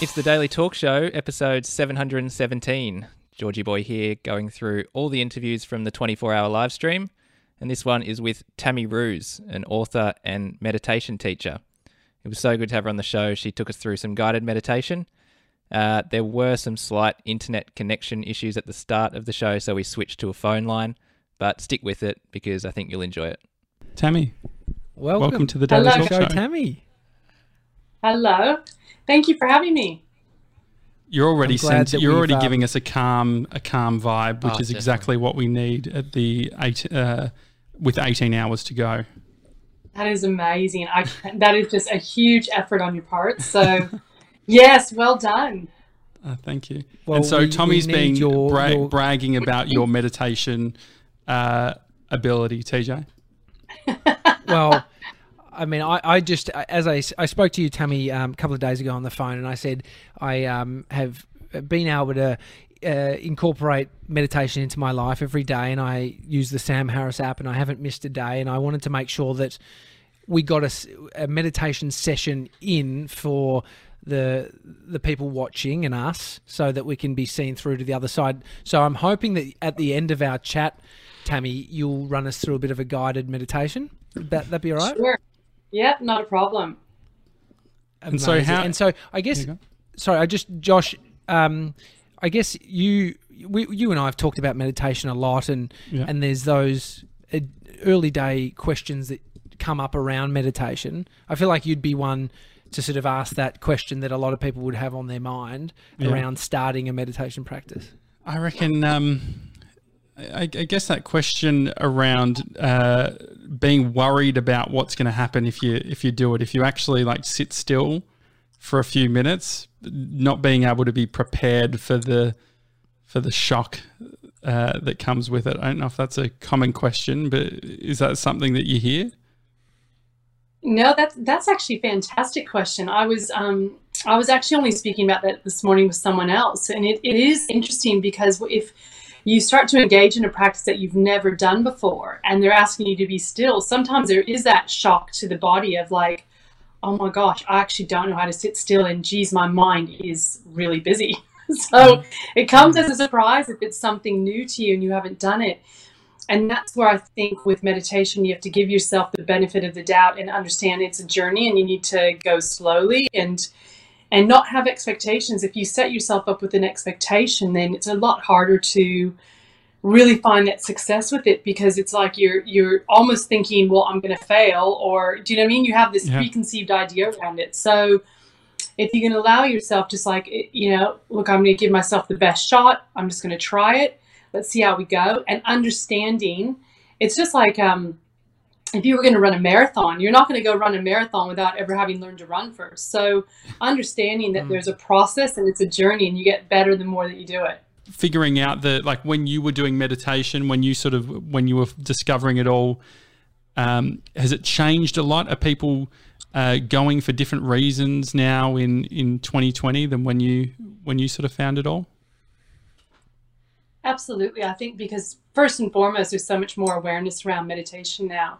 It's the Daily Talk Show, episode 717. Georgie Boy here, going through all the interviews from the 24 hour live stream. And this one is with Tami Roos, an author and meditation teacher. It was so good to have her on the show. She took us through some guided meditation. Uh, there were some slight internet connection issues at the start of the show, so we switched to a phone line. But stick with it because I think you'll enjoy it. Tami, Welcome, welcome to the Daily Hello. Talk show, Show. Tami. Hello. Thank you for having me. You're already I'm sent, you're already we've, um, giving us a calm a calm vibe, which Oh, is exactly what we need at the eight uh, with 18 hours to go. That is amazing. I that is just a huge effort on your part. So, yes, well done. Uh, thank you. Well, and so we- we Tommy's need been your- bra- your- bragging about your meditation uh, ability, TJ. well, I mean, I, I just as I, I spoke to you, Tami, um, a couple of days ago on the phone, and I said I um, have been able to uh, incorporate meditation into my life every day, and I use the Sam Harris app, and I haven't missed a day, and I wanted to make sure that we got a meditation session in for the the people watching and us so that we can be seen through to the other side. So I'm hoping that at the end of our chat, Tami, you'll run us through a bit of a guided meditation. That that be all right? Sure. Yep, not a problem. And so how- And so I guess There you go. sorry, I just Josh, um, I guess you we, you and I have talked about meditation a lot, and Yeah. and there's those uh, early day questions that come up around meditation. I feel like you'd be one to sort of ask that question that a lot of people would have on their mind Yeah. around starting a meditation practice. I reckon. Um, I, I guess that question around uh, being worried about what's going to happen if you if you do it, if you actually like sit still for a few minutes, not being able to be prepared for the for the shock uh, that comes with it. I don't know if that's a common question, but is that something that you hear? No, that's that's actually a fantastic question. I was um I was actually only speaking about that this morning with someone else, and it, it is interesting because if you start to engage in a practice that you've never done before, and they're asking you to be still, sometimes there is that shock to the body of like, oh my gosh, I actually don't know how to sit still, and geez, my mind is really busy. so it comes as a surprise if it's something new to you and you haven't done it. And that's where I think with meditation, you have to give yourself the benefit of the doubt and understand it's a journey and you need to go slowly and and not have expectations. If you set yourself up with an expectation, then it's a lot harder to really find that success with it because it's like you're you're almost thinking, well, I'm going to fail, or do you know what I mean? You have this Yeah. preconceived idea around it. So if you can allow yourself, just like you know, look, I'm going to give myself the best shot. I'm just going to try it. Let's see how we go. And understanding, it's just like um, if you were going to run a marathon, you're not going to go run a marathon without ever having learned to run first. So understanding that Mm. there's a process and it's a journey, and you get better the more that you do it. figuring out the like when you were doing meditation when you sort of when you were discovering it all um, has it changed a lot are people uh, going for different reasons now in in 2020 than when you when you sort of found it all Absolutely. I think because first and foremost, there's so much more awareness around meditation now.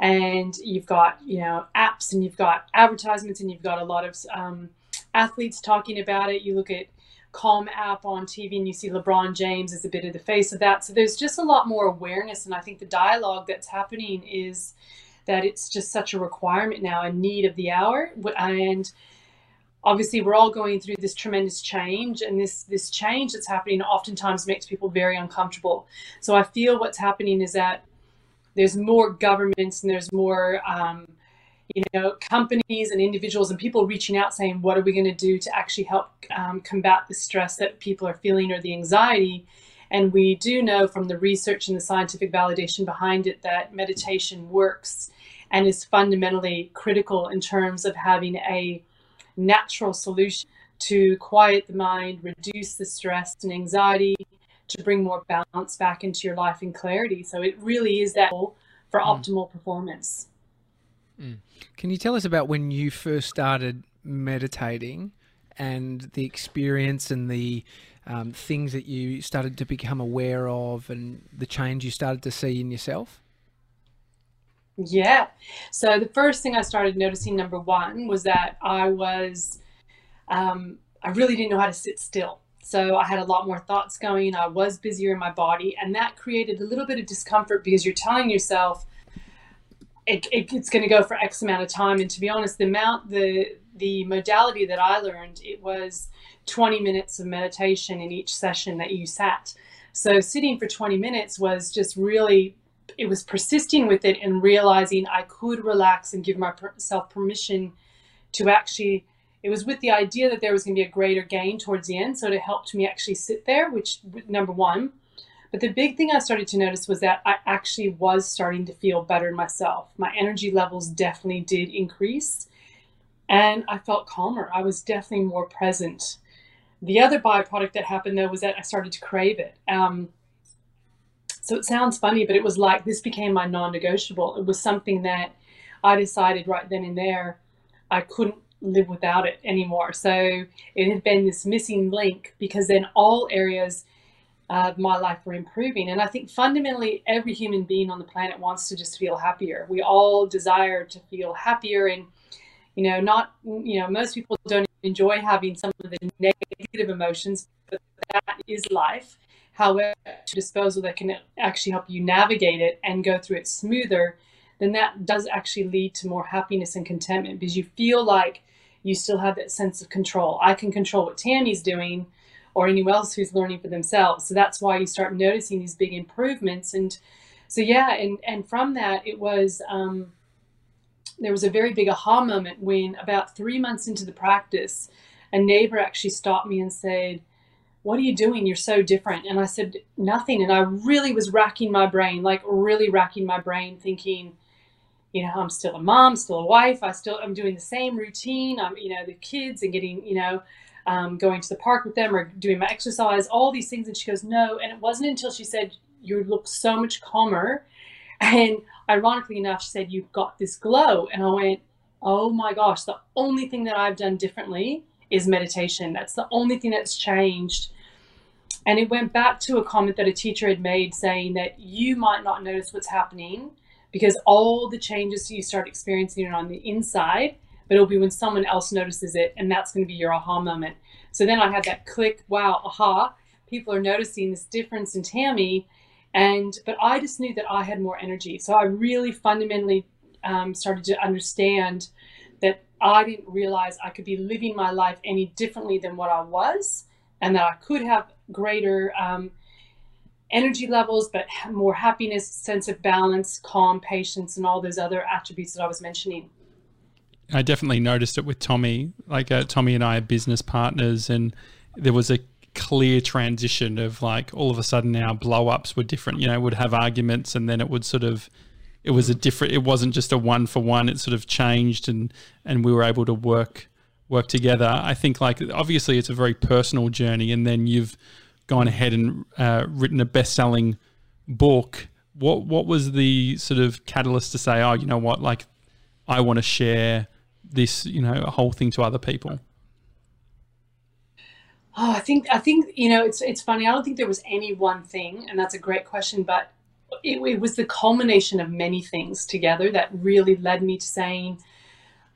And you've got, you know, apps and you've got advertisements and you've got a lot of um, athletes talking about it. You look at Calm app on TV and you see LeBron James as a bit of the face of that. So there's just a lot more awareness. And I think the dialogue that's happening is that it's just such a requirement now, a need of the hour. And obviously we're all going through this tremendous change and this this change that's happening oftentimes makes people very uncomfortable so i feel what's happening is that there's more governments and there's more um, you know companies and individuals and people reaching out saying what are we going to do to actually help um, combat the stress that people are feeling or the anxiety? And we do know from the research and the scientific validation behind it that meditation works and is fundamentally critical in terms of having a natural solution to quiet the mind, reduce the stress and anxiety, to bring more balance back into your life and clarity. So it really is that for optimal performance. Can you tell us about when you first started meditating and the experience and the um, things that you started to become aware of and the change you started to see in yourself? Yeah. So the first thing I started noticing, number one, was that I was um, I really didn't know how to sit still. So I had a lot more thoughts going. I was busier in my body, and that created a little bit of discomfort because you're telling yourself it, it, it's going to go for X amount of time. And to be honest, the amount, the the modality that I learned, it was 20 minutes of meditation in each session that you sat. So sitting for 20 minutes was just really, it was persisting with it and realizing I could relax and give myself permission to actually it was with the idea that there was going to be a greater gain towards the end. So it helped me actually sit there, which number one. But the big thing I started to notice was that I actually was starting to feel better myself. My energy levels definitely did increase and I felt calmer. I was definitely more present. The other byproduct that happened though was that I started to crave it. Um, so it sounds funny, but it was like this became my non negotiable. It was something that I decided right then and there I couldn't live without it anymore. So it had been this missing link because then all areas of my life were improving. And I think fundamentally, every human being on the planet wants to just feel happier. We all desire to feel happier. And, you know, not, you know, most people don't enjoy having some of the negative emotions, but that is life. However, to disposal that can actually help you navigate it and go through it smoother, then that does actually lead to more happiness and contentment because you feel like you still have that sense of control. I can control what Tami's doing or anyone else who's learning for themselves. So that's why you start noticing these big improvements. And so, yeah, and, and from that, it was, um, there was a very big aha moment when about three months into the practice, a neighbor actually stopped me and said, what are you doing? You're so different. And I said, nothing. And I really was racking my brain, like really racking my brain, thinking, you know, I'm still a mom, still a wife. I still, I'm doing the same routine. I'm, you know, the kids and getting, you know, um, going to the park with them or doing my exercise, all these things. And she goes, no. And it wasn't until she said, you look so much calmer. And ironically enough, she said, you've got this glow. And I went, oh my gosh, the only thing that I've done differently is meditation. That's the only thing that's changed. And it went back to a comment that a teacher had made saying that you might not notice what's happening because all the changes you start experiencing are on the inside, but it'll be when someone else notices it, and that's going to be your aha moment. So then I had that click, wow, aha, people are noticing this difference in Tami. And, but I just knew that I had more energy. So I really fundamentally um, started to understand that I didn't realize I could be living my life any differently than what I was, and that I could have greater um, energy levels, but more happiness, sense of balance, calm, patience, and all those other attributes that I was mentioning. I definitely noticed it with Tommy. Like uh, Tommy and I are business partners, and there was a clear transition of like all of a sudden our blow ups were different. You know, would have arguments, and then it would sort of it was a different. It wasn't just a one for one. It sort of changed, and and we were able to work work together. I think like obviously it's a very personal journey, and then you've gone ahead and uh, written a best-selling book, what what was the sort of catalyst to say, oh, you know what, like I want to share this, you know, a whole thing to other people? Oh, I think I think you know it's it's funny. I don't think there was any one thing, and that's a great question, but it, it was the culmination of many things together that really led me to saying.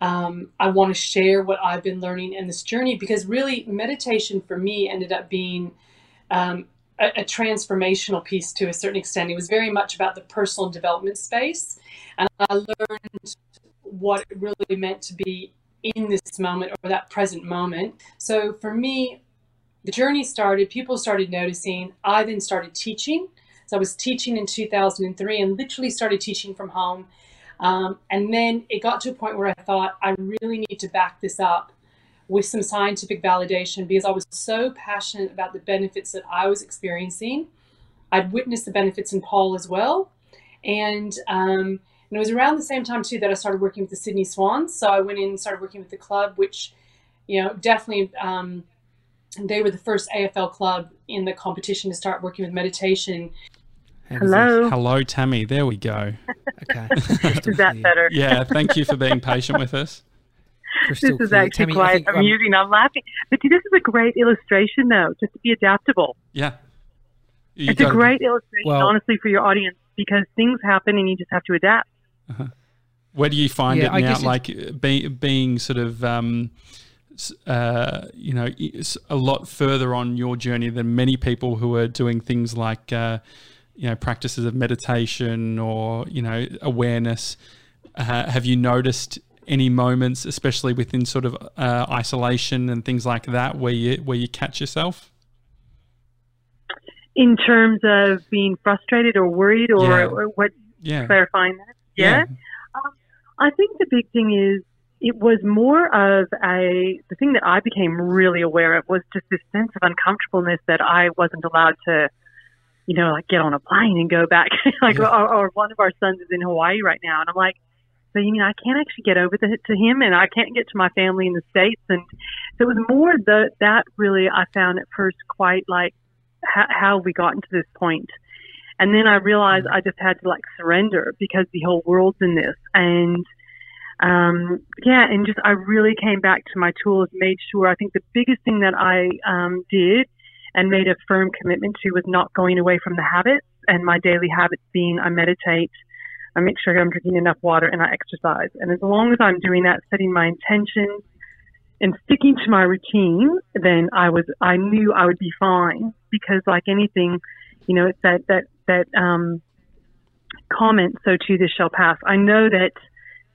Um, I want to share what I've been learning in this journey because really meditation for me ended up being um, a, a, transformational piece to a certain extent. It was very much about the personal development space. And I learned what it really meant to be in this moment or that present moment. So for me, the journey started, people started noticing. I then started teaching. So I was teaching in 2003 and literally started teaching from home. Um, and then it got to a point where I thought, I really need to back this up with some scientific validation because I was so passionate about the benefits that I was experiencing. I'd witnessed the benefits in Paul as well. And, um, and it was around the same time, too, that I started working with the Sydney Swans. So I went in and started working with the club, which, you know, definitely um, they were the first AFL club in the competition to start working with meditation. Hello. Hello, Tami. There we go. okay. Is that better? Yeah. Thank you for being patient with us. Crystal this is clear. actually Tami, quite think, um, amusing. Um, I'm laughing. But this is a great illustration, though, just to be adaptable. Yeah. You it's a great be, illustration, well, honestly, for your audience because things happen and you just have to adapt. Uh-huh. Where do you find yeah, it now? Like being being sort of um, uh, you know, a lot further on your journey than many people who are doing things like, uh, you know, practices of meditation or you know awareness. Uh, have you noticed any moments, especially within sort of uh, isolation and things like that, where you where you catch yourself? In terms of being frustrated or worried, or, yeah. or what? Yeah. Clarifying that. Yeah. yeah. Um, I think the big thing is it was more of a the thing that I became really aware of was just this sense of uncomfortableness that I wasn't allowed to, you know, like get on a plane and go back. like, yeah. or, or one of our sons is in Hawaii right now, and I'm like, so you mean I can't actually get over the, to him, and I can't get to my family in the states, and so it was more the that really I found at first quite like how, how we gotten to this point. And then I realized mm. I just had to like surrender because the whole world's in this. And um, yeah, and just I really came back to my tools, made sure. I think the biggest thing that I um, did and made a firm commitment to was not going away from the habits and my daily habits being I meditate, I make sure I'm drinking enough water, and I exercise. And as long as I'm doing that, setting my intentions and sticking to my routine, then I was I knew I would be fine because like anything, you know, it's that that that um, comment. So too, this shall pass. I know that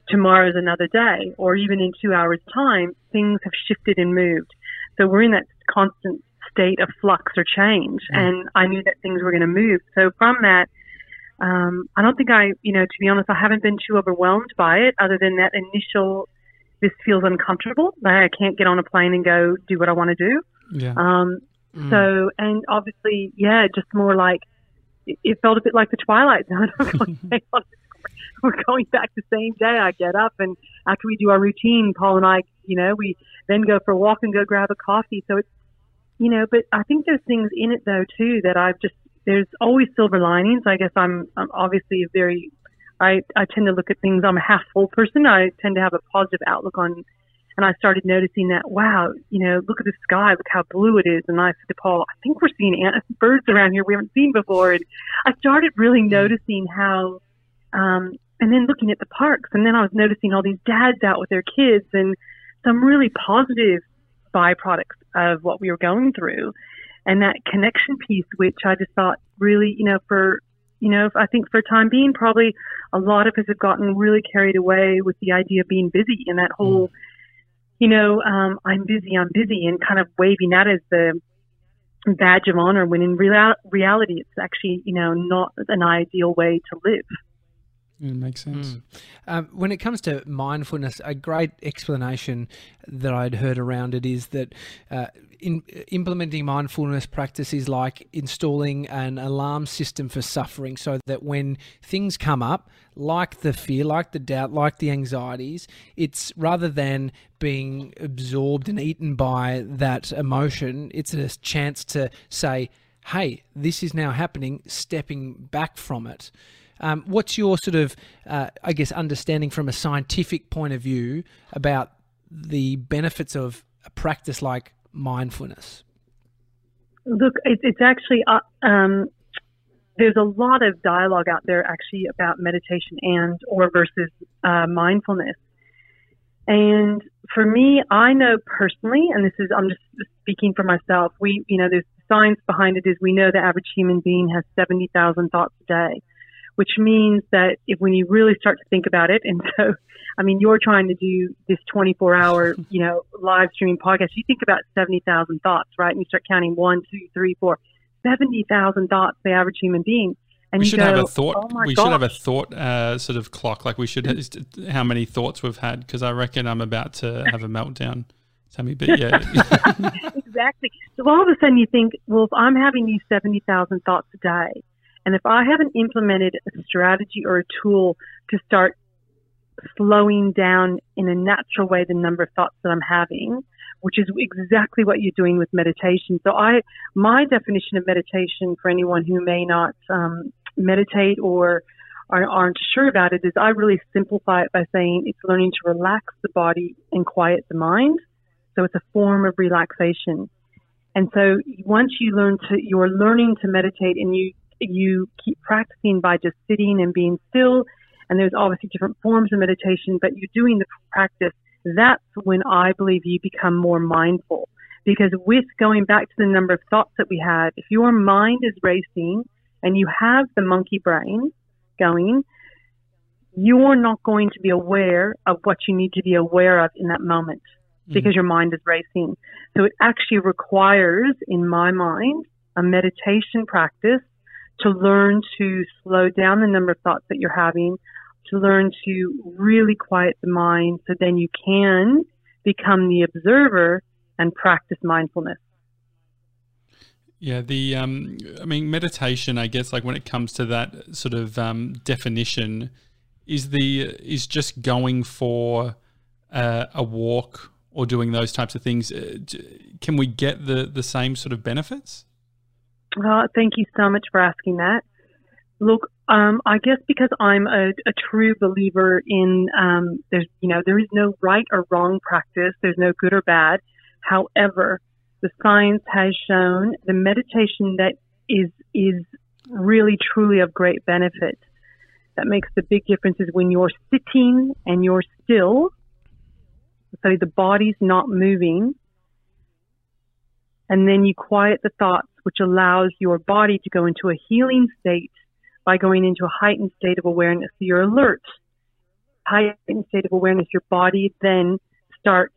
tomorrow is another day, or even in two hours' time, things have shifted and moved. So we're in that constant state of flux or change, mm. and I knew that things were going to move. So from that, um, I don't think I, you know, to be honest, I haven't been too overwhelmed by it, other than that initial, this feels uncomfortable. Like I can't get on a plane and go do what I want to do. Yeah. Um, mm. So, and obviously, yeah, just more like it, it felt a bit like the Twilight Zone. we're going back the same day. I get up and after we do our routine, Paul and I, you know, we then go for a walk and go grab a coffee. So it's, you know, but I think there's things in it though too that I've just, there's always silver linings. I guess I'm, I'm obviously a very, I, I tend to look at things, I'm a half full person. I tend to have a positive outlook on, and I started noticing that, wow, you know, look at the sky, look how blue it is. And I said to Paul, I think we're seeing birds around here we haven't seen before. And I started really mm-hmm. noticing how, um, and then looking at the parks, and then I was noticing all these dads out with their kids, and some really positive byproducts of what we were going through, and that connection piece, which I just thought really, you know, for you know, I think for time being, probably a lot of us have gotten really carried away with the idea of being busy and that whole, mm. you know, um, I'm busy, I'm busy, and kind of waving that as the badge of honor when in real- reality it's actually, you know, not an ideal way to live. It makes sense. Mm. Um, when it comes to mindfulness, a great explanation that I'd heard around it is that uh, in implementing mindfulness practice is like installing an alarm system for suffering, so that when things come up, like the fear, like the doubt, like the anxieties, it's rather than being absorbed and eaten by that emotion, it's a chance to say, "Hey, this is now happening," stepping back from it. Um, what's your sort of, uh, I guess, understanding from a scientific point of view about the benefits of a practice like mindfulness? Look, it, it's actually, uh, um, there's a lot of dialogue out there actually about meditation and or versus uh, mindfulness. And for me, I know personally, and this is, I'm just speaking for myself, we, you know, there's science behind it is we know the average human being has 70,000 thoughts a day which means that if when you really start to think about it, and so, I mean, you're trying to do this 24 hour, you know, live streaming podcast, you think about 70,000 thoughts, right? And you start counting one, two, three, four, 70,000 thoughts, the average human being. And we should go, have a thought. Oh we gosh. should have a thought uh, sort of clock. Like we should how many thoughts we've had because I reckon I'm about to have a meltdown. Tami, but yeah, exactly. So all of a sudden you think, well, if I'm having these seventy thousand thoughts a day, and if I haven't implemented a strategy or a tool to start slowing down in a natural way the number of thoughts that I'm having, which is exactly what you're doing with meditation. So I, my definition of meditation for anyone who may not um, meditate or aren't sure about it is I really simplify it by saying it's learning to relax the body and quiet the mind. So it's a form of relaxation. And so once you learn to, you're learning to meditate and you you keep practicing by just sitting and being still. And there's obviously different forms of meditation, but you're doing the practice that's when I believe you become more mindful. Because with going back to the number of thoughts that we had, if your mind is racing and you have the monkey brain going, you're not going to be aware of what you need to be aware of in that moment mm-hmm. because your mind is racing. So it actually requires, in my mind, a meditation practice to learn to slow down the number of thoughts that you're having, to learn to really quiet the mind so then you can become the observer and practice mindfulness. Yeah, the um, I mean, meditation. I guess like when it comes to that sort of um, definition, is the is just going for uh, a walk or doing those types of things. Uh, can we get the the same sort of benefits? Uh, thank you so much for asking that. Look, um, I guess because I'm a, a true believer in um, there's you know there is no right or wrong practice. There's no good or bad. However, the science has shown the meditation that is is really truly of great benefit. That makes the big difference is when you're sitting and you're still, so the body's not moving, and then you quiet the thoughts, which allows your body to go into a healing state by going into a heightened state of awareness. So you're alert. Heightened state of awareness, your body then starts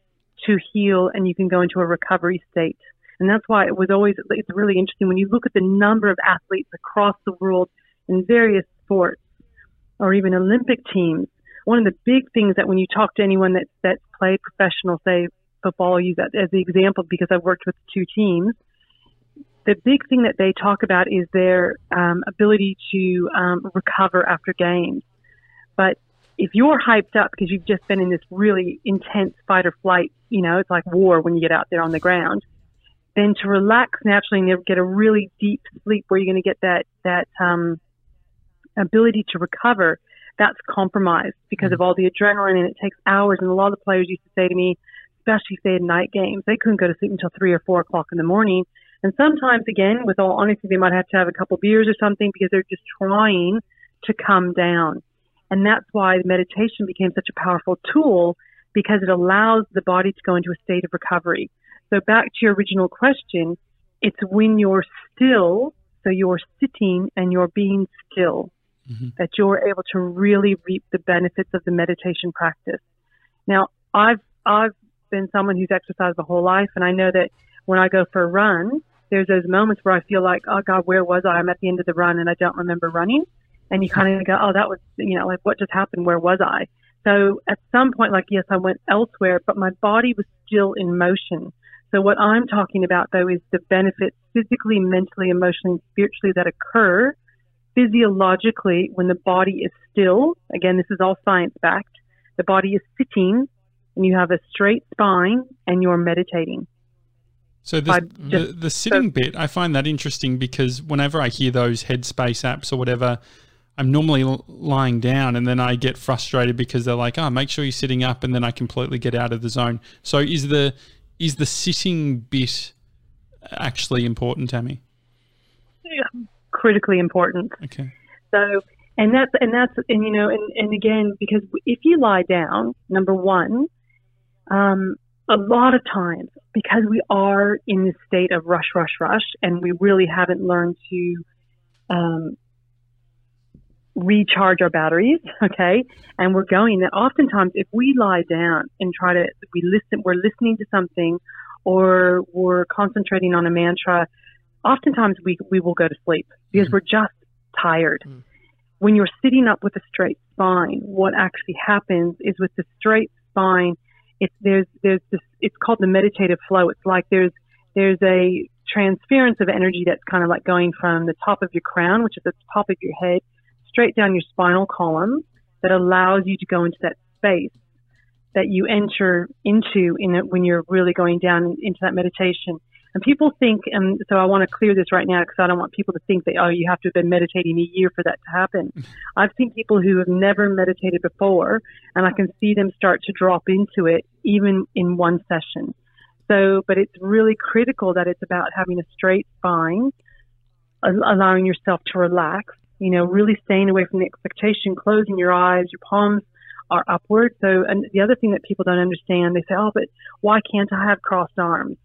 to heal and you can go into a recovery state. And that's why it was always, it's really interesting when you look at the number of athletes across the world in various sports or even Olympic teams. One of the big things that when you talk to anyone that's, that's played professional, say football, I'll use that as the example because I've worked with two teams. The big thing that they talk about is their um, ability to um, recover after games. But if you're hyped up because you've just been in this really intense fight or flight, you know, it's like war when you get out there on the ground, then to relax naturally and get a really deep sleep where you're going to get that, that, um, ability to recover, that's compromised because mm-hmm. of all the adrenaline and it takes hours. And a lot of the players used to say to me, especially if they had night games, they couldn't go to sleep until three or four o'clock in the morning. And sometimes, again, with all honesty, they might have to have a couple beers or something because they're just trying to come down. And that's why meditation became such a powerful tool because it allows the body to go into a state of recovery. So back to your original question, it's when you're still, so you're sitting and you're being still, mm-hmm. that you're able to really reap the benefits of the meditation practice. Now, I've I've been someone who's exercised the whole life, and I know that when I go for a run, there's those moments where I feel like, oh God, where was I? I'm at the end of the run and I don't remember running and you kind of go, oh, that was, you know, like what just happened? Where was I? So at some point, like, yes, I went elsewhere, but my body was still in motion. So what I'm talking about though is the benefits physically, mentally, emotionally, spiritually that occur physiologically when the body is still. Again, this is all science backed. The body is sitting and you have a straight spine and you're meditating. So the, just, the, the sitting so, bit, I find that interesting because whenever I hear those headspace apps or whatever, I'm normally lying down and then I get frustrated because they're like, "Oh, make sure you're sitting up," and then I completely get out of the zone. So is the is the sitting bit actually important, Tami? Yeah, critically important. Okay. So and that's and that's and you know and, and again because if you lie down, number one, um, a lot of times because we are in this state of rush, rush, rush, and we really haven't learned to um, recharge our batteries, okay? And we're going that oftentimes if we lie down and try to, we listen, we're listening to something or we're concentrating on a mantra, oftentimes we, we will go to sleep because mm we're just tired. mm When you're sitting up with a straight spine, what actually happens is with the straight spine, it's, there's, there's this, it's called the meditative flow. It's like there's, there's a transference of energy that's kind of like going from the top of your crown, which is the top of your head, straight down your spinal column that allows you to go into that space that you enter into in it when you're really going down into that meditation. And people think, and so I want to clear this right now because I don't want people to think that, oh, you have to have been meditating a year for that to happen. I've seen people who have never meditated before, and I can see them start to drop into it even in one session. So, but it's really critical that it's about having a straight spine, allowing yourself to relax, you know, really staying away from the expectation, closing your eyes, your palms are upward. So, and the other thing that people don't understand, they say, oh, but why can't I have crossed arms?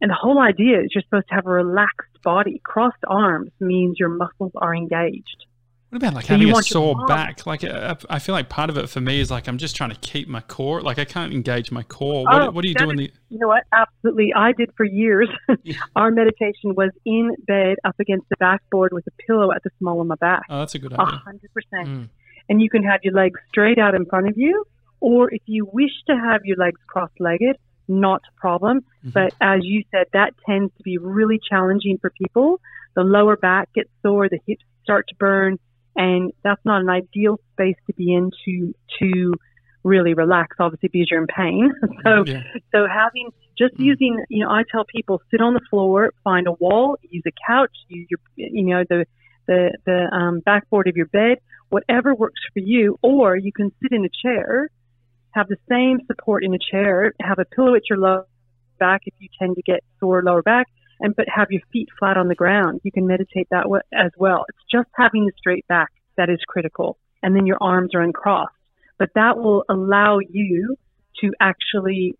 And the whole idea is you're supposed to have a relaxed body. Crossed arms means your muscles are engaged. What about like so having a sore back? Like uh, I feel like part of it for me is like I'm just trying to keep my core. Like I can't engage my core. What, oh, what do you do in the? You know what? Absolutely, I did for years. Our meditation was in bed up against the backboard with a pillow at the small of my back. Oh, that's a good idea. hundred percent. Mm. And you can have your legs straight out in front of you, or if you wish to have your legs cross-legged, not a problem. Mm-hmm. But as you said, that tends to be really challenging for people. The lower back gets sore, the hips start to burn and that's not an ideal space to be in to to really relax obviously because you're in pain so yeah. so having just mm. using you know i tell people sit on the floor find a wall use a couch use your you know the the the um, backboard of your bed whatever works for you or you can sit in a chair have the same support in a chair have a pillow at your lower back if you tend to get sore lower back and but have your feet flat on the ground. You can meditate that way as well. It's just having the straight back that is critical, and then your arms are uncrossed. But that will allow you to actually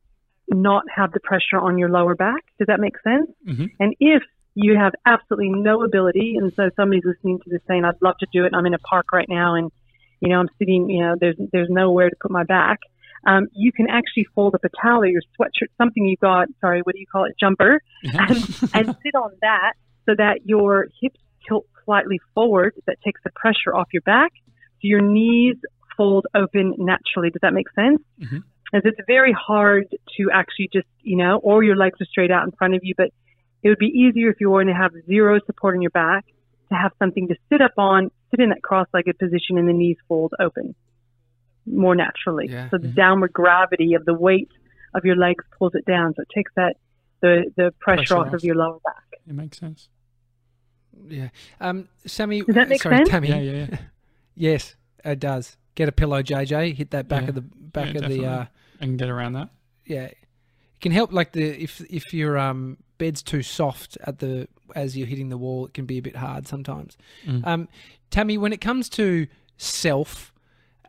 not have the pressure on your lower back. Does that make sense? Mm-hmm. And if you have absolutely no ability, and so somebody's listening to this saying, "I'd love to do it. I'm in a park right now, and you know I'm sitting. You know, there's there's nowhere to put my back." Um, you can actually fold up a towel or your sweatshirt, something you've got, sorry, what do you call it, jumper, and, and sit on that so that your hips tilt slightly forward. That takes the pressure off your back. So your knees fold open naturally. Does that make sense? Mm-hmm. As it's very hard to actually just, you know, or your legs are straight out in front of you, but it would be easier if you were to have zero support in your back to have something to sit up on, sit in that cross-legged position and the knees fold open more naturally. Yeah. So the mm-hmm. downward gravity of the weight of your legs pulls it down. So it takes that the the pressure, pressure off, off, of your lower back. It makes sense. Yeah. Um, Sammy. Does that make sorry, sense? Tami. Yeah, yeah, yeah. yes, it does. Get a pillow, JJ. Hit that back yeah. of the back yeah, of the. Uh, and get around that. Yeah, it can help. Like the if if your um bed's too soft at the as you're hitting the wall, it can be a bit hard sometimes. Mm. Um, Tami, when it comes to self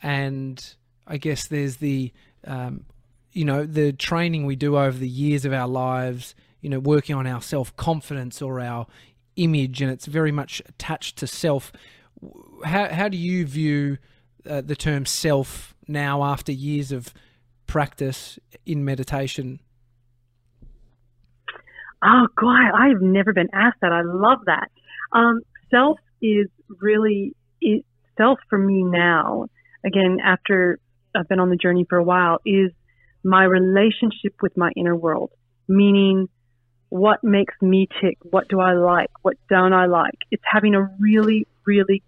and I guess there's the um, you know the training we do over the years of our lives. You know, working on our self confidence or our image, and it's very much attached to self. How how do you view uh, the term self now after years of practice in meditation? Oh, God, I've never been asked that. I love that. Um, self is really it, self for me now again, after I've been on the journey for a while, is my relationship with my inner world, meaning what makes me tick, what do I like, what don't I like. It's having a really, really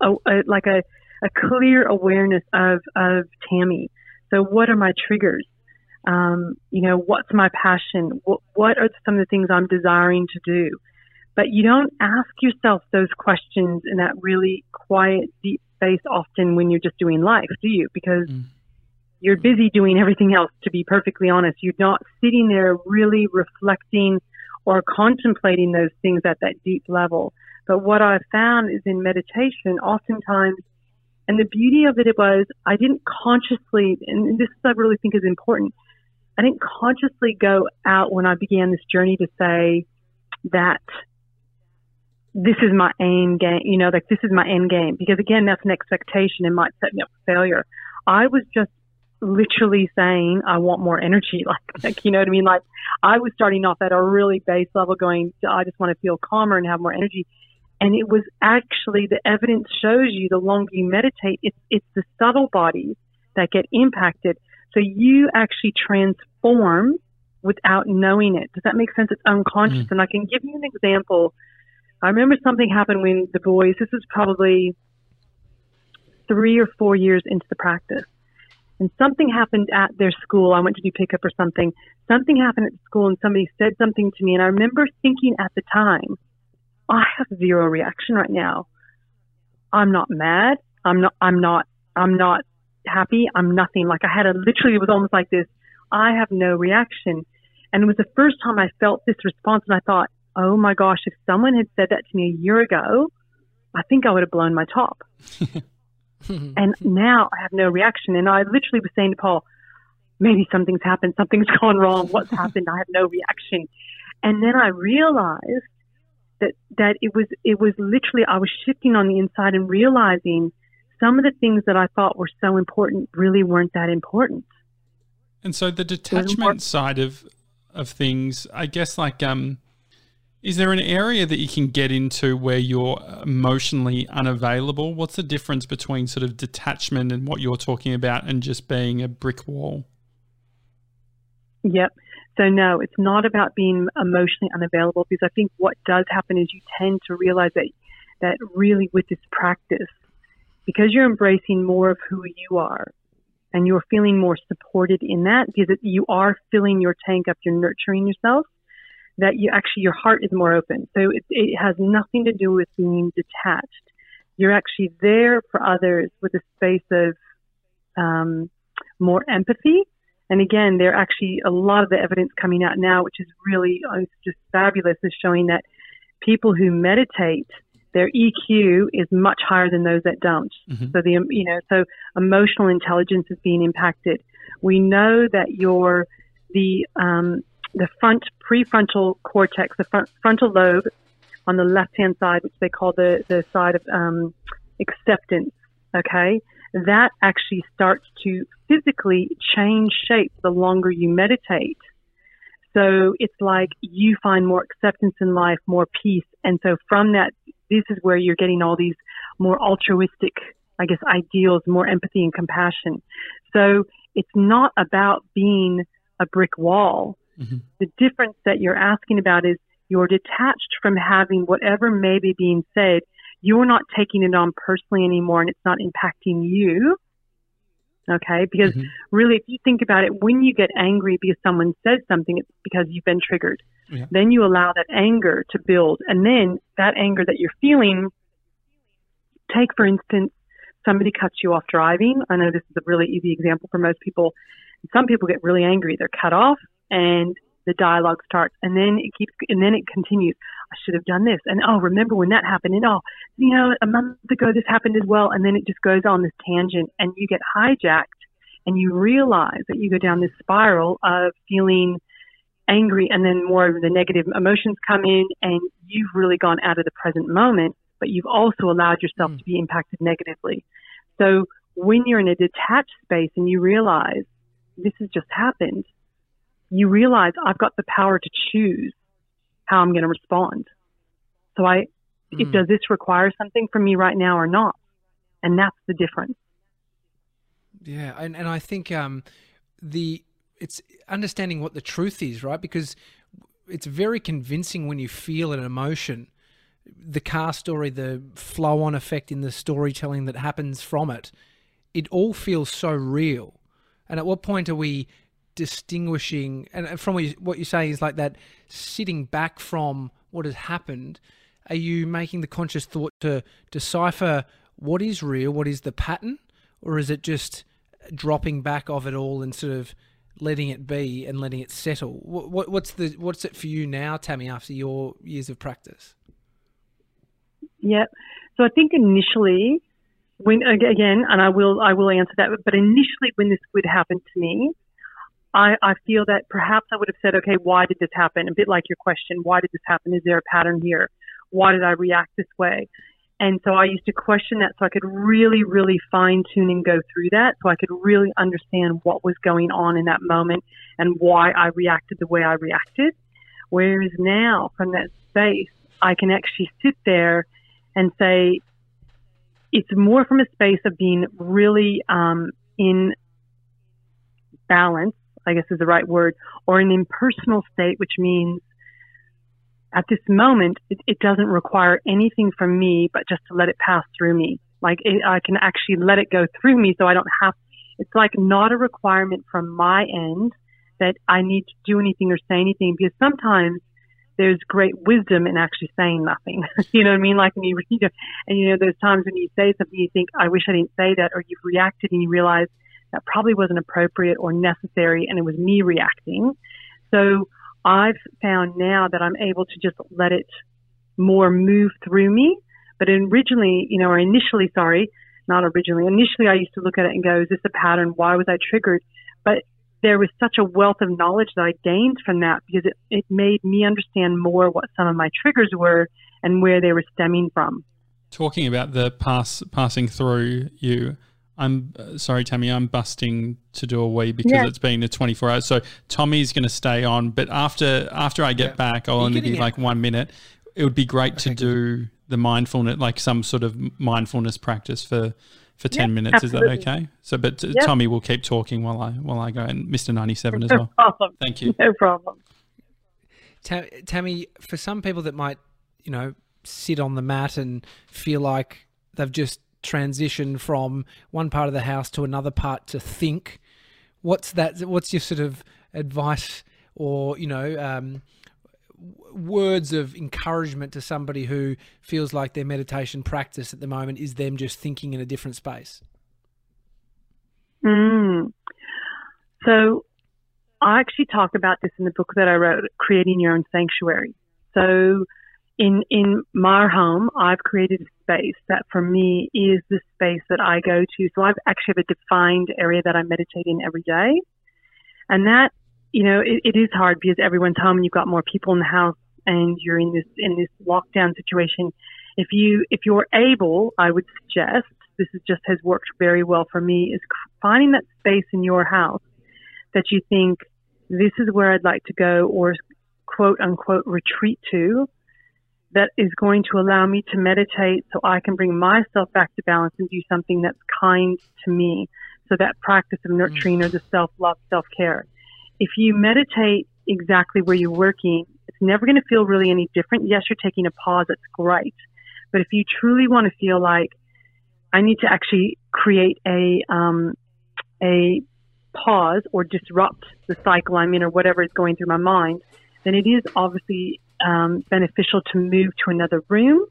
a, a, like a, a clear awareness of, of Tami. So what are my triggers? Um, you know, what's my passion? What, what are some of the things I'm desiring to do? But you don't ask yourself those questions in that really quiet, deep space often when you're just doing life, do you? Because mm. you're busy doing everything else, to be perfectly honest. You're not sitting there really reflecting or contemplating those things at that deep level. But what I found is in meditation, oftentimes, and the beauty of it was I didn't consciously, and this I really think is important, I didn't consciously go out when I began this journey to say that this is my aim game, you know, like this is my end game. Because again, that's an expectation and might set me up for failure. I was just literally saying, I want more energy. Like, like, you know what I mean? Like, I was starting off at a really base level going, I just want to feel calmer and have more energy. And it was actually the evidence shows you the longer you meditate, it's, it's the subtle bodies that get impacted. So you actually transform without knowing it. Does that make sense? It's unconscious. Mm. And I can give you an example I remember something happened when the boys, this was probably three or four years into the practice. And something happened at their school. I went to do pickup or something. Something happened at school and somebody said something to me. And I remember thinking at the time, I have zero reaction right now. I'm not mad. I'm not, I'm not, I'm not happy. I'm nothing. Like I had a literally, it was almost like this. I have no reaction. And it was the first time I felt this response. And I thought, oh my gosh, if someone had said that to me a year ago, I think I would have blown my top. and now I have no reaction. And I literally was saying to Paul, maybe something's happened, something's gone wrong, what's happened? I have no reaction. And then I realized that that it was it was literally I was shifting on the inside and realizing some of the things that I thought were so important really weren't that important. And so the detachment side of of things, I guess like um is there an area that you can get into where you're emotionally unavailable? What's the difference between sort of detachment and what you're talking about and just being a brick wall? Yep. So no, it's not about being emotionally unavailable because I think what does happen is you tend to realize that that really with this practice, because you're embracing more of who you are and you're feeling more supported in that because you are filling your tank up, you're nurturing yourself, that you actually, your heart is more open. So it, it has nothing to do with being detached. You're actually there for others with a space of um, more empathy and again, there are actually a lot of the evidence coming out now, which is really uh, just fabulous, is showing that people who meditate, their EQ is much higher than those that don't. Mm-hmm. So the you know so emotional intelligence is being impacted. We know that your the um, the front prefrontal cortex, the front, frontal lobe on the left hand side, which they call the the side of um, acceptance. Okay, that actually starts to physically change shape the longer you meditate. So it's like you find more acceptance in life, more peace. And so from that, this is where you're getting all these more altruistic, I guess, ideals, more empathy and compassion. So it's not about being a brick wall. Mm-hmm. The difference that you're asking about is you're detached from having whatever may be being said you're not taking it on personally anymore and it's not impacting you. Okay. Because mm-hmm. really, if you think about it, when you get angry because someone says something, it's because you've been triggered. Yeah. Then you allow that anger to build. And then that anger that you're feeling, take for instance, somebody cuts you off driving. I know this is a really easy example for most people. Some people get really angry. They're cut off and the dialogue starts and then it keeps and then it continues. I should have done this. And oh remember when that happened? And oh you know a month ago this happened as well. And then it just goes on this tangent and you get hijacked and you realize that you go down this spiral of feeling angry and then more of the negative emotions come in and you've really gone out of the present moment but you've also allowed yourself mm. to be impacted negatively. So when you're in a detached space and you realize this has just happened you realize I've got the power to choose how I'm going to respond. So I, mm. it, does this require something from me right now or not? And that's the difference. Yeah, and and I think um, the it's understanding what the truth is, right? Because it's very convincing when you feel an emotion. The car story, the flow on effect in the storytelling that happens from it, it all feels so real. And at what point are we distinguishing and from what you're saying is like that sitting back from what has happened are you making the conscious thought to decipher what is real what is the pattern or is it just dropping back of it all and sort of letting it be and letting it settle? What, what, what's the what's it for you now tami after your years of practice? Yeah so i think initially when again and i will i will answer that but initially when this would happen to me I, I feel that perhaps I would have said, okay, why did this happen? A bit like your question, why did this happen? Is there a pattern here? Why did I react this way? And so I used to question that so I could really, really fine tune and go through that so I could really understand what was going on in that moment and why I reacted the way I reacted. Whereas now, from that space, I can actually sit there and say, it's more from a space of being really um, in balance I guess is the right word, or an impersonal state, which means at this moment, it, it doesn't require anything from me but just to let it pass through me. Like it, I can actually let it go through me so I don't have, it's like not a requirement from my end that I need to do anything or say anything because sometimes there's great wisdom in actually saying nothing. you know what I mean? Like when you read it, and you know, there's times when you say something you think, I wish I didn't say that, or you've reacted and you realize that probably wasn't appropriate or necessary and it was me reacting. So I've found now that I'm able to just let it more move through me. But originally, you know, or initially, sorry, not originally. Initially, I used to look at it and go, "Is this a pattern? Why was I triggered?" But there was such a wealth of knowledge that I gained from that because it, it made me understand more what some of my triggers were and where they were stemming from. Talking about the pass passing through you, I'm uh, sorry, Tami, I'm busting to do a wee because yeah. it's been a 24 hours. So Tommy's going to stay on, but after after I get yeah. back, I'll only be like one minute. It would be great okay, to do the mindfulness, like some sort of mindfulness practice for for 10 yep, minutes. Absolutely. Is that okay? So, but yep. Tommy will keep talking while I while I go, and Mr. 97 as well. Problem. Thank you. No problem. Tami, for some people that might, you know, sit on the mat and feel like they've just transitioned from one part of the house to another part to think, what's that? What's your sort of advice or, you know, um, words of encouragement to somebody who feels like their meditation practice at the moment is them just thinking in a different space? Mm. So, I actually talk about this in the book that I wrote, Creating Your Own Sanctuary. So, in in my home, I've created a space that for me is the space that I go to. So, I've actually have a defined area that I meditate in every day, and that you know, it, it is hard because everyone's home and you've got more people in the house and you're in this in this lockdown situation. If you if you're able, I would suggest this is just has worked very well for me is finding that space in your house that you think this is where I'd like to go or quote unquote retreat to that is going to allow me to meditate so I can bring myself back to balance and do something that's kind to me. So that practice of nurturing or the self love, self care if you meditate exactly where you're working, it's never going to feel really any different. Yes, you're taking a pause. That's great. But if you truly want to feel like I need to actually create a, um, a pause or disrupt the cycle I'm in or whatever is going through my mind, then it is obviously um, beneficial to move to another room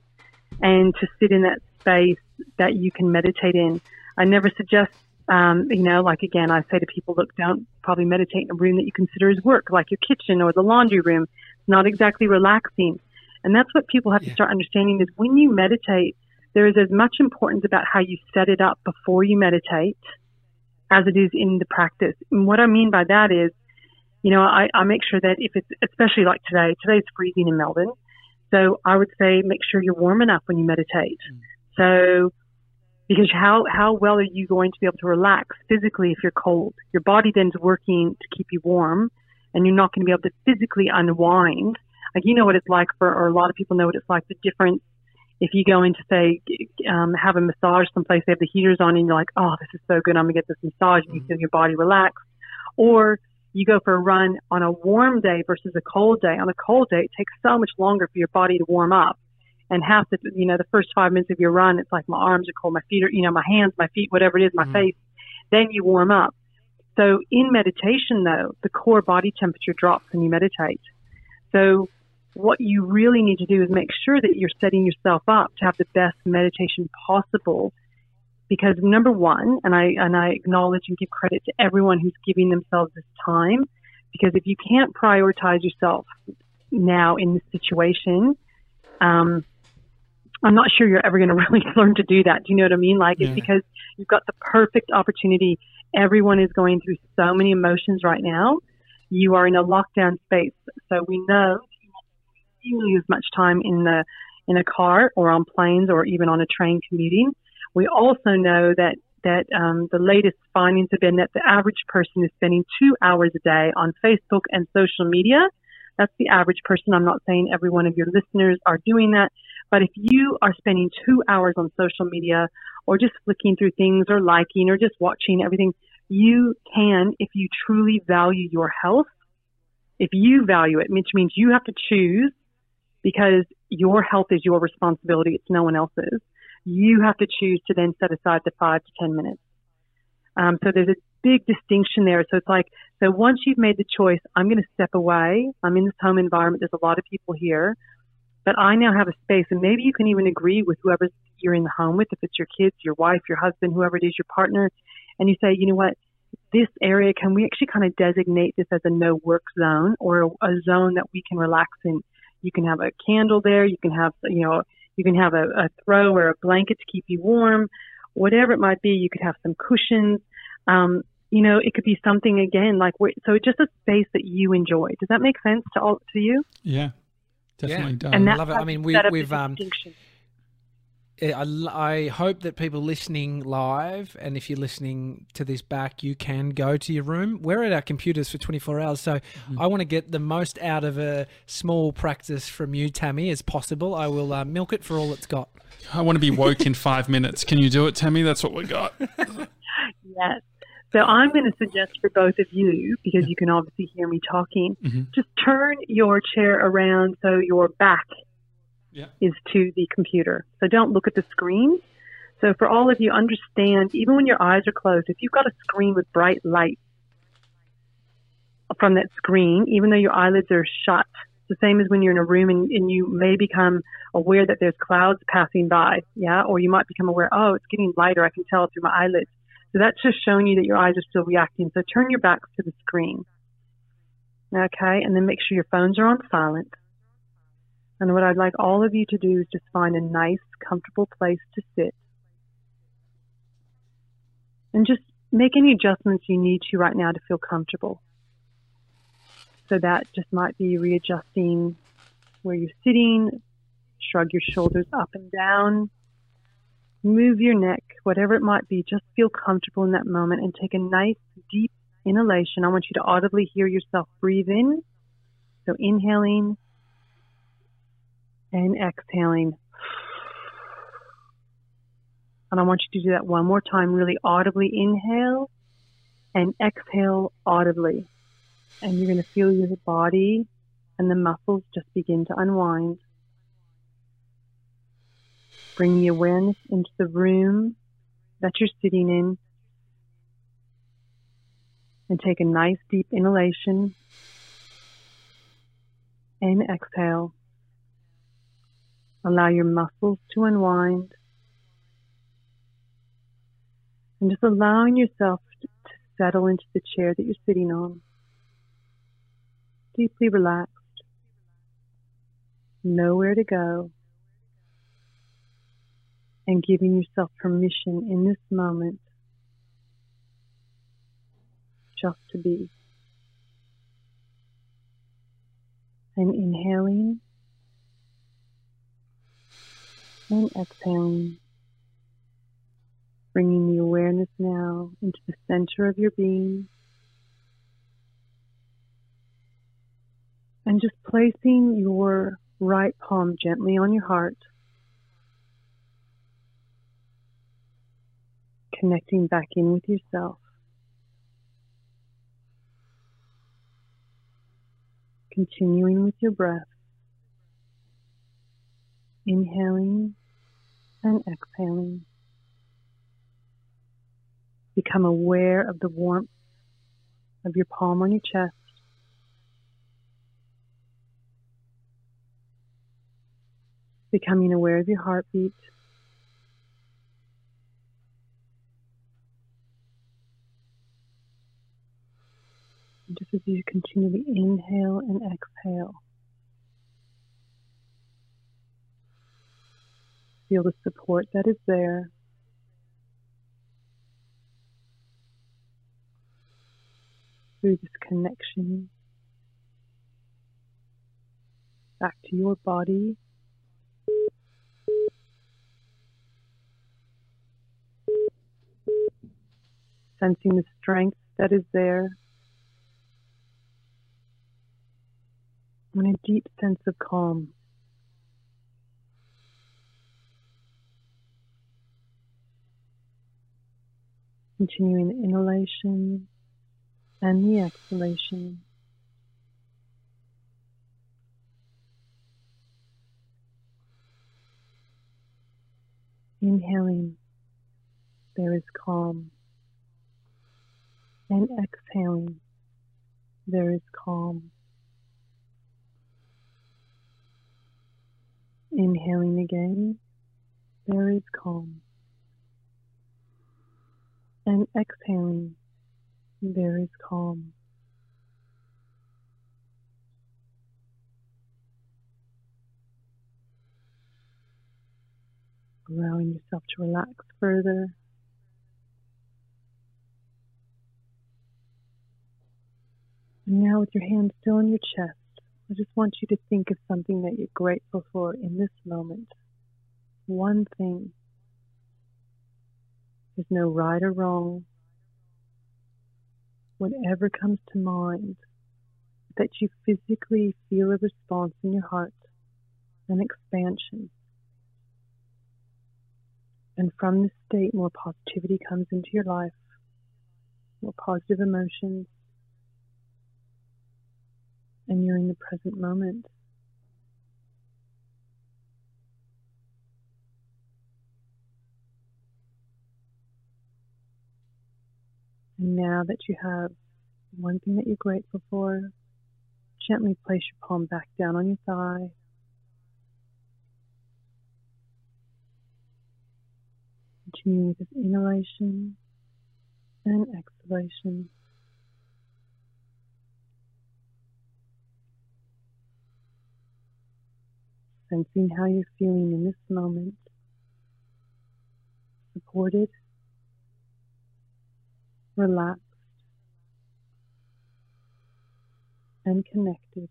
and to sit in that space that you can meditate in. I never suggest um, you know, like again, I say to people, look, don't probably meditate in a room that you consider as work, like your kitchen or the laundry room. It's not exactly relaxing. And that's what people have yeah. to start understanding is when you meditate, there is as much importance about how you set it up before you meditate as it is in the practice. And what I mean by that is, you know, I, I make sure that if it's, especially like today, today's freezing in Melbourne. So I would say make sure you're warm enough when you meditate. Mm. So because how how well are you going to be able to relax physically if you're cold? Your body then's working to keep you warm, and you're not going to be able to physically unwind. Like you know what it's like for, or a lot of people know what it's like. The difference if you go into say um, have a massage someplace, they have the heaters on, and you're like, oh, this is so good, I'm gonna get this massage, and you feel your body relax. Or you go for a run on a warm day versus a cold day. On a cold day, it takes so much longer for your body to warm up and half the you know the first five minutes of your run it's like my arms are cold my feet are you know my hands my feet whatever it is my mm-hmm. face then you warm up so in meditation though the core body temperature drops when you meditate so what you really need to do is make sure that you're setting yourself up to have the best meditation possible because number one and i and i acknowledge and give credit to everyone who's giving themselves this time because if you can't prioritize yourself now in this situation um, I'm not sure you're ever going to really learn to do that. Do you know what I mean? Like, yeah. it's because you've got the perfect opportunity. Everyone is going through so many emotions right now. You are in a lockdown space, so we know you lose much time in the in a car or on planes or even on a train commuting. We also know that that um, the latest findings have been that the average person is spending two hours a day on Facebook and social media. That's the average person. I'm not saying every one of your listeners are doing that, but if you are spending two hours on social media or just flicking through things or liking or just watching everything, you can, if you truly value your health, if you value it, which means you have to choose because your health is your responsibility, it's no one else's. You have to choose to then set aside the five to 10 minutes. Um, so there's a big distinction there. So it's like, so once you've made the choice, I'm going to step away. I'm in this home environment. There's a lot of people here. But I now have a space, and maybe you can even agree with whoever you're in the home with, if it's your kids, your wife, your husband, whoever it is, your partner, and you say, you know what, this area, can we actually kind of designate this as a no work zone or a, a zone that we can relax in? You can have a candle there, you can have, you know, you can have a, a throw or a blanket to keep you warm, whatever it might be. You could have some cushions. Um, you know, it could be something again like so. Just a space that you enjoy. Does that make sense to all to you? Yeah, definitely yeah. does. And I love it. I mean, we, have um, I, I hope that people listening live, and if you're listening to this back, you can go to your room. We're at our computers for 24 hours, so mm-hmm. I want to get the most out of a small practice from you, Tami, as possible. I will uh, milk it for all it's got. I want to be woke in five minutes. Can you do it, Tami? That's what we got. yes. So I'm going to suggest for both of you, because you can obviously hear me talking, mm-hmm. just turn your chair around so your back yeah. is to the computer. So don't look at the screen. So for all of you, understand, even when your eyes are closed, if you've got a screen with bright light from that screen, even though your eyelids are shut, the same as when you're in a room and, and you may become aware that there's clouds passing by, yeah, or you might become aware, oh, it's getting lighter, I can tell through my eyelids. So that's just showing you that your eyes are still reacting. So turn your backs to the screen. Okay, and then make sure your phones are on silent. And what I'd like all of you to do is just find a nice, comfortable place to sit. And just make any adjustments you need to right now to feel comfortable. So that just might be readjusting where you're sitting, shrug your shoulders up and down, move your neck, whatever it might be. Just feel comfortable in that moment and take a nice, deep inhalation. I want you to audibly hear yourself breathe in. So inhaling and exhaling. And I want you to do that one more time, really audibly inhale and exhale audibly. And you're going to feel your body and the muscles just begin to unwind. Bring the awareness into the room that you're sitting in. And take a nice deep inhalation and exhale. Allow your muscles to unwind. And just allowing yourself to settle into the chair that you're sitting on. Deeply relaxed. Nowhere to go. And giving yourself permission in this moment just to be. And inhaling and exhaling, bringing the awareness now into the center of your being. And just placing your right palm gently on your heart, connecting back in with yourself. Continuing with your breath inhaling and exhaling. Become aware of the warmth of your palm on your chest. Becoming aware of your heartbeat. just as you continually inhale and exhale, Feel the support that is there. Through this connection back to your body. Sensing the strength that is there. And a deep sense of calm. Continuing the inhalation and the exhalation. Inhaling, there is calm. And exhaling, there is calm. Inhaling again, there is calm and exhaling, there is calm. Allowing yourself to relax further. And now, with your hand still on your chest, I just want you to think of something that you're grateful for in this moment. One thing there's no right or wrong. Whatever comes to mind, that you physically feel a response in your heart, an expansion. And from this state, more positivity comes into your life, more positive emotions, and you're in the present moment. And now that you have one thing that you're grateful for, gently place your palm back down on your thigh. Continue with inhalation and exhalation. Sensing how you're feeling in this moment. Supported, relaxed, and connected.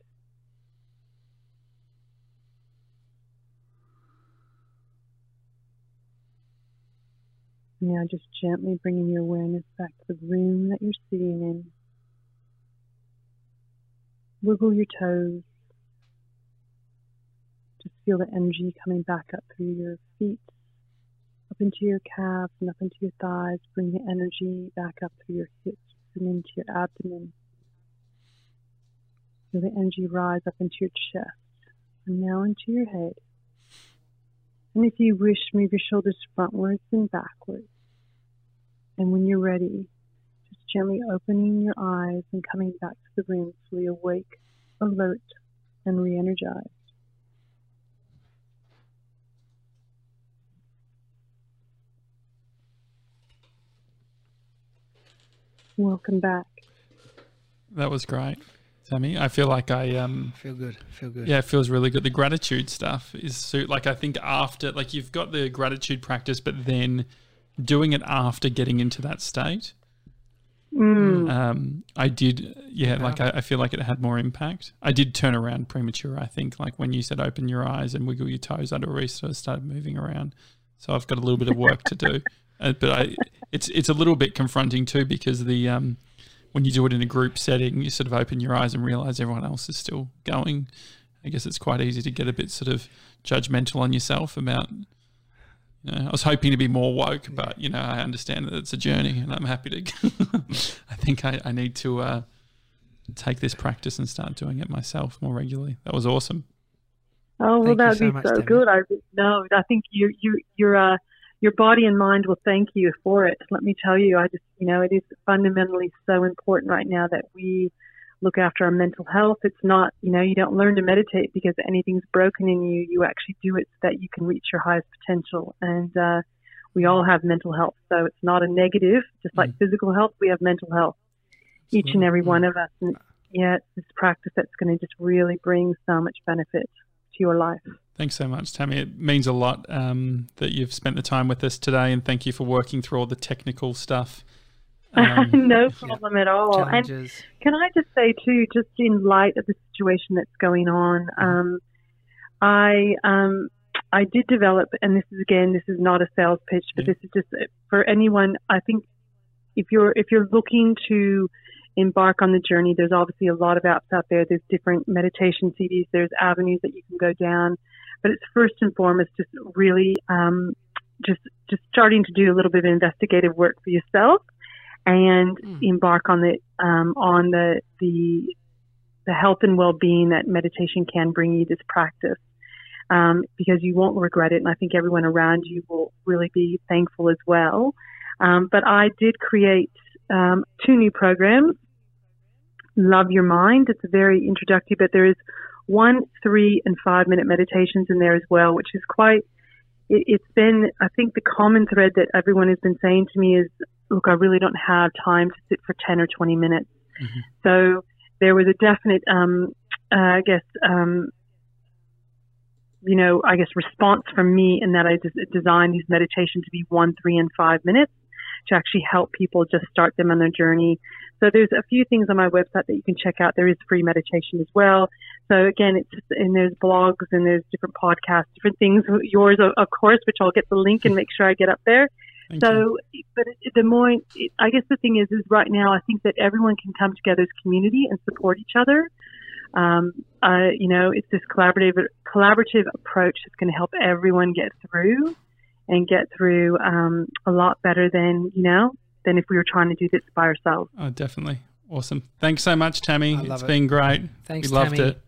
Now just gently bringing your awareness back to the room that you're sitting in. Wiggle your toes. Just feel the energy coming back up through your feet, up into your calves and up into your thighs. Bring the energy back up through your hips and into your abdomen. Feel the energy rise up into your chest and now into your head. And if you wish, move your shoulders frontwards and backwards. And when you're ready, just gently opening your eyes and coming back to the room fully awake, alert, and re energized. Welcome back. That was great. Tami, I feel like I um feel good. Feel good. Yeah, it feels really good. The gratitude stuff is so like I think after like you've got the gratitude practice, but then doing it after getting into that state. Mm. Um, I did, yeah, yeah. like I, I, feel like it had more impact. I did turn around premature. I think, like when you said open your eyes and wiggle your toes, I'd already sort of started moving around. So I've got a little bit of work to do, uh, but I, it's it's a little bit confronting too because the um, when you do it in a group setting, you sort of open your eyes and realize everyone else is still going. I guess it's quite easy to get a bit sort of judgmental on yourself about. You know, I was hoping to be more woke, but you know, I understand that it's a journey, and I'm happy to. I think I, I need to uh, take this practice and start doing it myself more regularly. That was awesome. Oh well, that'd so be so good. I no, I think you you you're uh your body and mind will thank you for it. Let me tell you, I just, you know, it is fundamentally so important right now that we look after our mental health. It's not, you know, you don't learn to meditate because anything's broken in you. You actually do it so that you can reach your highest potential. And uh, we all have mental health. So it's not a negative, just like mm. physical health, we have mental health, each and every one of us. And yeah, it's this practice that's going to just really bring so much benefit to your life. Thanks so much, Tami. It means a lot um, that you've spent the time with us today, and thank you for working through all the technical stuff. Um, no problem yeah. at all. Challenges. And can I just say too, just in light of the situation that's going on, mm-hmm. um, I um, I did develop, and this is again, this is not a sales pitch, but yeah. this is just uh, for anyone. I think if you're if you're looking to embark on the journey, there's obviously a lot of apps out there. There's different meditation CDs. There's avenues that you can go down but it's first and foremost just really um, just just starting to do a little bit of investigative work for yourself and mm. embark on the um, on the the the health and well-being that meditation can bring you this practice. Um, because you won't regret it and I think everyone around you will really be thankful as well. Um, but I did create um, two new programs love your mind. It's very introductory but there is one, three, and five minute meditations in there as well, which is quite. It, has been, I think, the common thread that everyone has been saying to me is, look, I really don't have time to sit for 10 or 20 minutes. Mm-hmm. So there was a definite, um, uh, I guess, um, you know, I guess response from me in that I just designed these meditations to be one, three, and five minutes. To actually help people just start them on their journey. So there's a few things on my website that you can check out. There is free meditation as well. So again, it's and there's blogs and there's different podcasts, different things. Yours, of course, which I'll get the link and make sure I get up there. Thank so, you. but the more, I guess the thing is, is right now I think that everyone can come together as community and support each other. Um, uh, you know, it's this collaborative collaborative approach that's going to help everyone get through and get through um, a lot better than you know than if we were trying to do this by ourselves. Oh, definitely. Awesome. Thanks so much, Tami. It's it. been great. Thanks, we loved Tami. it.